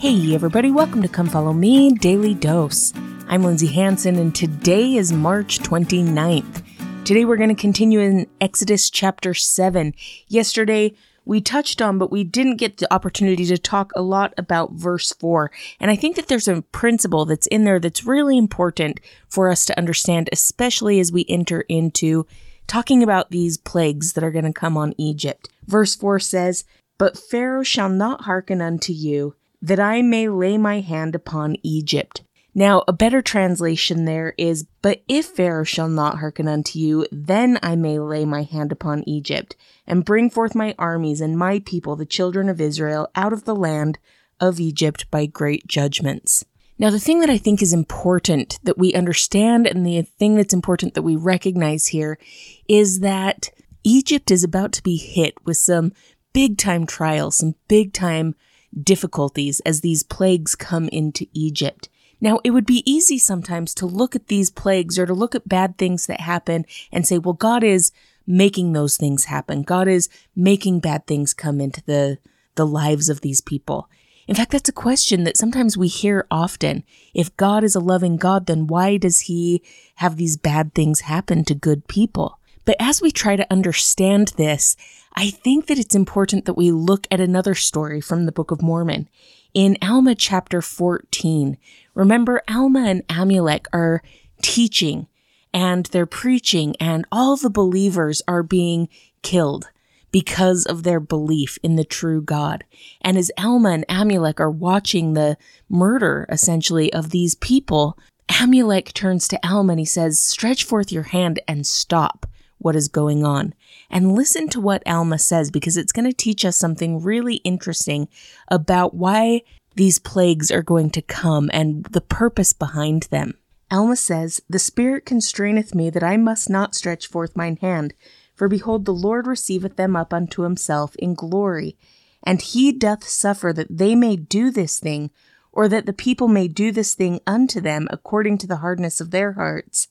Hey, everybody, welcome to Come Follow Me Daily Dose. I'm Lindsay Hanson, and today is March 29th. Today we're going to continue in Exodus chapter 7. Yesterday we touched on, but we didn't get the opportunity to talk a lot about verse 4. And I think that there's a principle that's in there that's really important for us to understand, especially as we enter into talking about these plagues that are going to come on Egypt. Verse 4 says, But Pharaoh shall not hearken unto you that I may lay my hand upon Egypt. Now, a better translation there is, But if Pharaoh shall not hearken unto you, then I may lay my hand upon Egypt, and bring forth my armies and my people, the children of Israel, out of the land of Egypt by great judgments. Now, the thing that I think is important that we understand, and the thing that's important that we recognize here, is that Egypt is about to be hit with some big time trials, some big time difficulties as these plagues come into Egypt. Now, it would be easy sometimes to look at these plagues or to look at bad things that happen and say, well, God is making those things happen. God is making bad things come into the, the lives of these people. In fact, that's a question that sometimes we hear often. If God is a loving God, then why does he have these bad things happen to good people? But as we try to understand this, I think that it's important that we look at another story from the Book of Mormon. In Alma chapter 14, remember Alma and Amulek are teaching and they're preaching and all the believers are being killed because of their belief in the true God. And as Alma and Amulek are watching the murder essentially of these people, Amulek turns to Alma and he says, stretch forth your hand and stop what is going on. And listen to what Alma says because it's going to teach us something really interesting about why these plagues are going to come and the purpose behind them. Alma says, The Spirit constraineth me that I must not stretch forth mine hand, for behold, the Lord receiveth them up unto himself in glory, and he doth suffer that they may do this thing, or that the people may do this thing unto them according to the hardness of their hearts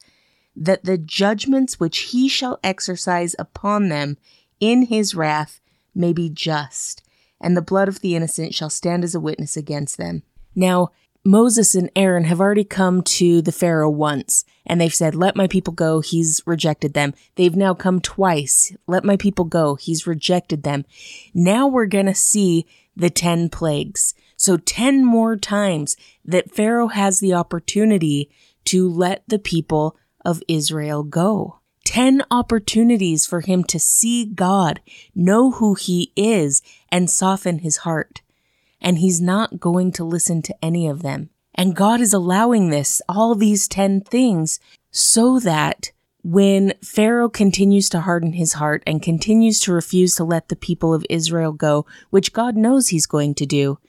that the judgments which he shall exercise upon them in his wrath may be just, and the blood of the innocent shall stand as a witness against them. Now, Moses and Aaron have already come to the Pharaoh once, and they've said, Let my people go. He's rejected them. They've now come twice. Let my people go. He's rejected them. Now we're going to see the 10 plagues. So 10 more times that Pharaoh has the opportunity to let the people of Israel go. 10 opportunities for him to see God, know who he is, and soften his heart. And he's not going to listen to any of them. And God is allowing this, all these 10 things, so that when Pharaoh continues to harden his heart and continues to refuse to let the people of Israel go, which God knows he's going to do,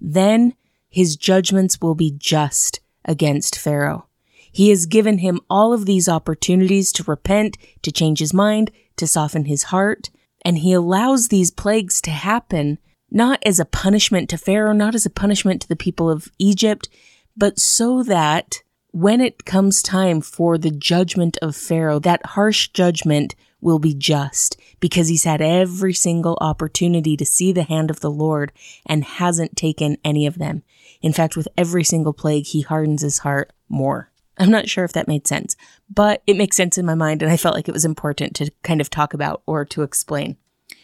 then his judgments will be just against Pharaoh. He has given him all of these opportunities to repent, to change his mind, to soften his heart, and he allows these plagues to happen not as a punishment to Pharaoh, not as a punishment to the people of Egypt, but so that when it comes time for the judgment of Pharaoh, that harsh judgment will be just because he's had every single opportunity to see the hand of the Lord and hasn't taken any of them. In fact, with every single plague, he hardens his heart more. I'm not sure if that made sense, but it makes sense in my mind, and I felt like it was important to kind of talk about or to explain.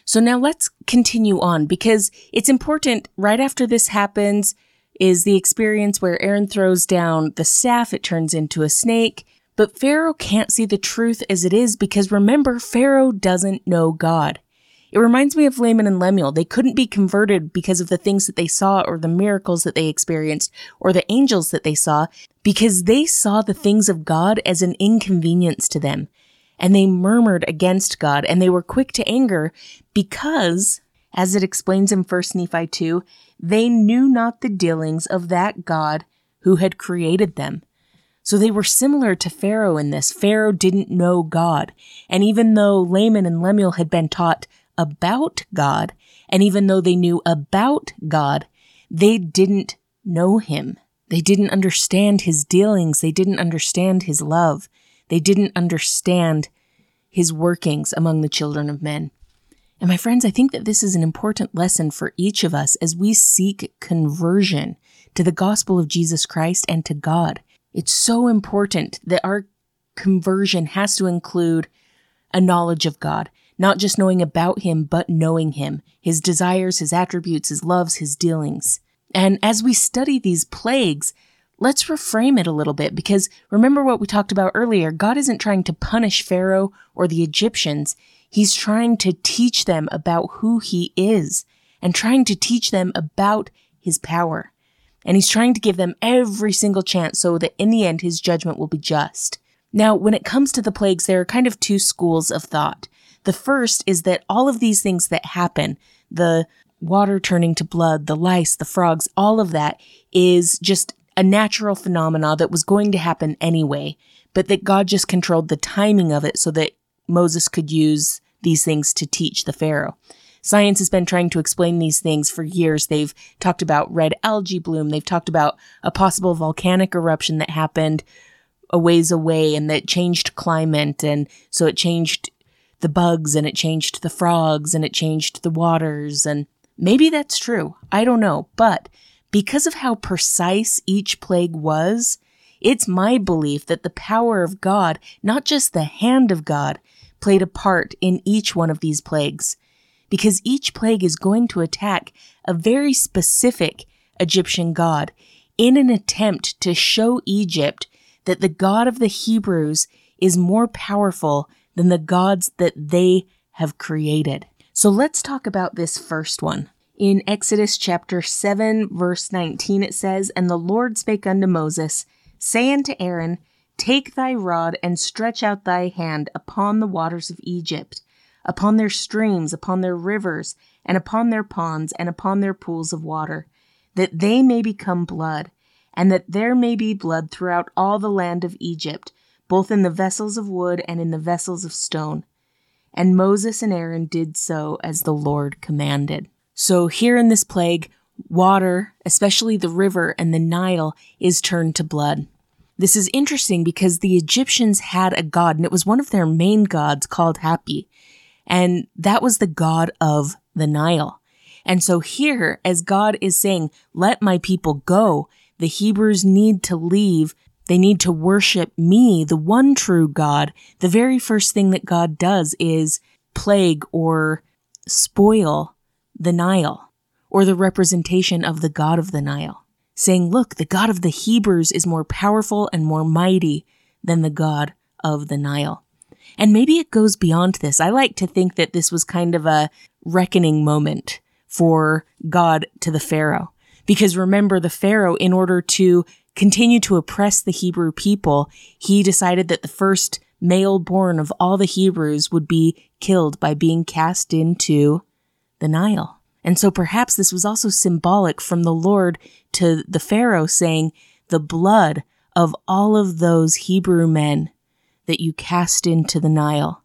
So now let's continue on because it's important right after this happens is the experience where Aaron throws down the staff, it turns into a snake. But Pharaoh can't see the truth as it is because remember, Pharaoh doesn't know God. It reminds me of Laman and Lemuel. They couldn't be converted because of the things that they saw or the miracles that they experienced or the angels that they saw because they saw the things of God as an inconvenience to them. And they murmured against God and they were quick to anger because, as it explains in 1 Nephi 2, they knew not the dealings of that God who had created them. So they were similar to Pharaoh in this. Pharaoh didn't know God. And even though Laman and Lemuel had been taught about God. And even though they knew about God, they didn't know him. They didn't understand his dealings. They didn't understand his love. They didn't understand his workings among the children of men. And my friends, I think that this is an important lesson for each of us as we seek conversion, to the gospel of Jesus Christ and to God. It's so important that our conversion has to include a knowledge of God, not just knowing about Him, but knowing Him, His desires, His attributes, His loves, His dealings. And as we study these plagues, let's reframe it a little bit because remember what we talked about earlier. God isn't trying to punish Pharaoh or the Egyptians. He's trying to teach them about who he is and trying to teach them about his power. And he's trying to give them every single chance so that in the end his judgment will be just. Now, when it comes to the plagues, there are kind of two schools of thought. The first is that all of these things that happen, the water turning to blood, the lice, the frogs, all of that is just a natural phenomena that was going to happen anyway, but that God just controlled the timing of it so that Moses could use these things to teach the Pharaoh. Science has been trying to explain these things for years. They've talked about red algae bloom. They've talked about a possible volcanic eruption that happened a ways away and that changed climate. And so it changed the bugs and it changed the frogs and it changed the waters. And maybe that's true. I don't know. But because of how precise each plague was, it's my belief that the power of God, not just the hand of God, played a part in each one of these plagues because each plague is going to attack a very specific Egyptian god in an attempt to show Egypt that the God of the Hebrews is more powerful than the gods that they have created. So let's talk about this first one. In Exodus chapter 7, verse 19, it says, And the Lord spake unto Moses, Say unto Aaron, Take thy rod and stretch out thy hand upon the waters of Egypt, upon their streams, upon their rivers, and upon their ponds, and upon their pools of water, that they may become blood, and that there may be blood throughout all the land of Egypt, both in the vessels of wood and in the vessels of stone. And Moses and Aaron did so as the Lord commanded. So here in this plague, water, especially the river and the Nile, is turned to blood. This is interesting because the Egyptians had a god, and it was one of their main gods called Hapi and that was the God of the Nile. And so here, as God is saying, let my people go, the Hebrews need to leave. They need to worship me, the one true God. The very first thing that God does is plague or spoil the Nile or the representation of the God of the Nile, saying, look, the God of the Hebrews is more powerful and more mighty than the God of the Nile. And maybe it goes beyond this. I like to think that this was kind of a reckoning moment for God to the Pharaoh. Because remember, the Pharaoh, in order to continue to oppress the Hebrew people, he decided that the first male born of all the Hebrews would be killed by being cast into the Nile. And so perhaps this was also symbolic from the Lord to the Pharaoh saying, the blood of all of those Hebrew men that you cast into the Nile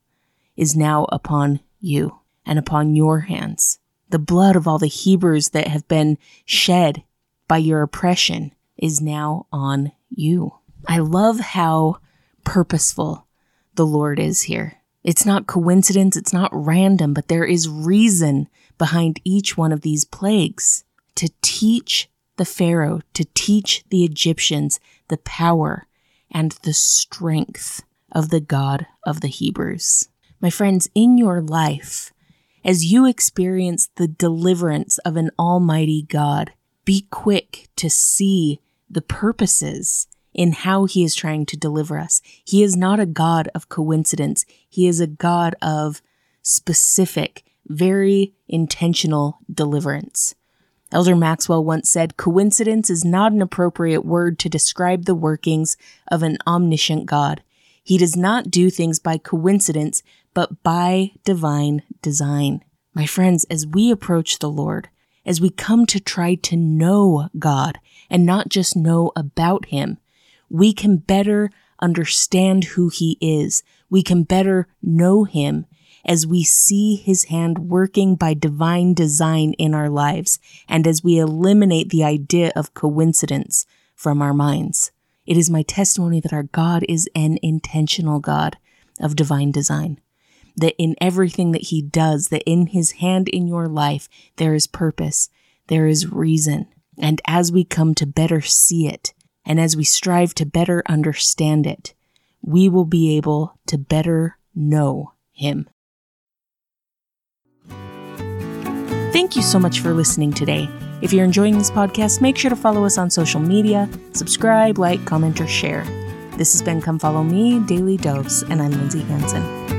is now upon you and upon your hands. The blood of all the Hebrews that have been shed by your oppression is now on you. I love how purposeful the Lord is here. It's not coincidence, it's not random, but there is reason behind each one of these plagues to teach the Pharaoh, to teach the Egyptians the power and the strength of the God of the Hebrews. My friends, in your life, as you experience the deliverance of an almighty God, be quick to see the purposes in how he is trying to deliver us. He is not a God of coincidence. He is a God of specific, very intentional deliverance. Elder Maxwell once said, coincidence is not an appropriate word to describe the workings of an omniscient God. He does not do things by coincidence, but by divine design. My friends, as we approach the Lord, as we come to try to know God and not just know about Him, we can better understand who He is. We can better know Him as we see His hand working by divine design in our lives and as we eliminate the idea of coincidence from our minds. It is my testimony that our God is an intentional God of divine design. That in everything that he does, that in his hand in your life, there is purpose, there is reason. And as we come to better see it, and as we strive to better understand it, we will be able to better know Him. Thank you so much for listening today. If you're enjoying this podcast, make sure to follow us on social media, subscribe, like, comment, or share. This has been Come Follow Me, Daily Dose, and I'm Lindsay Hanson.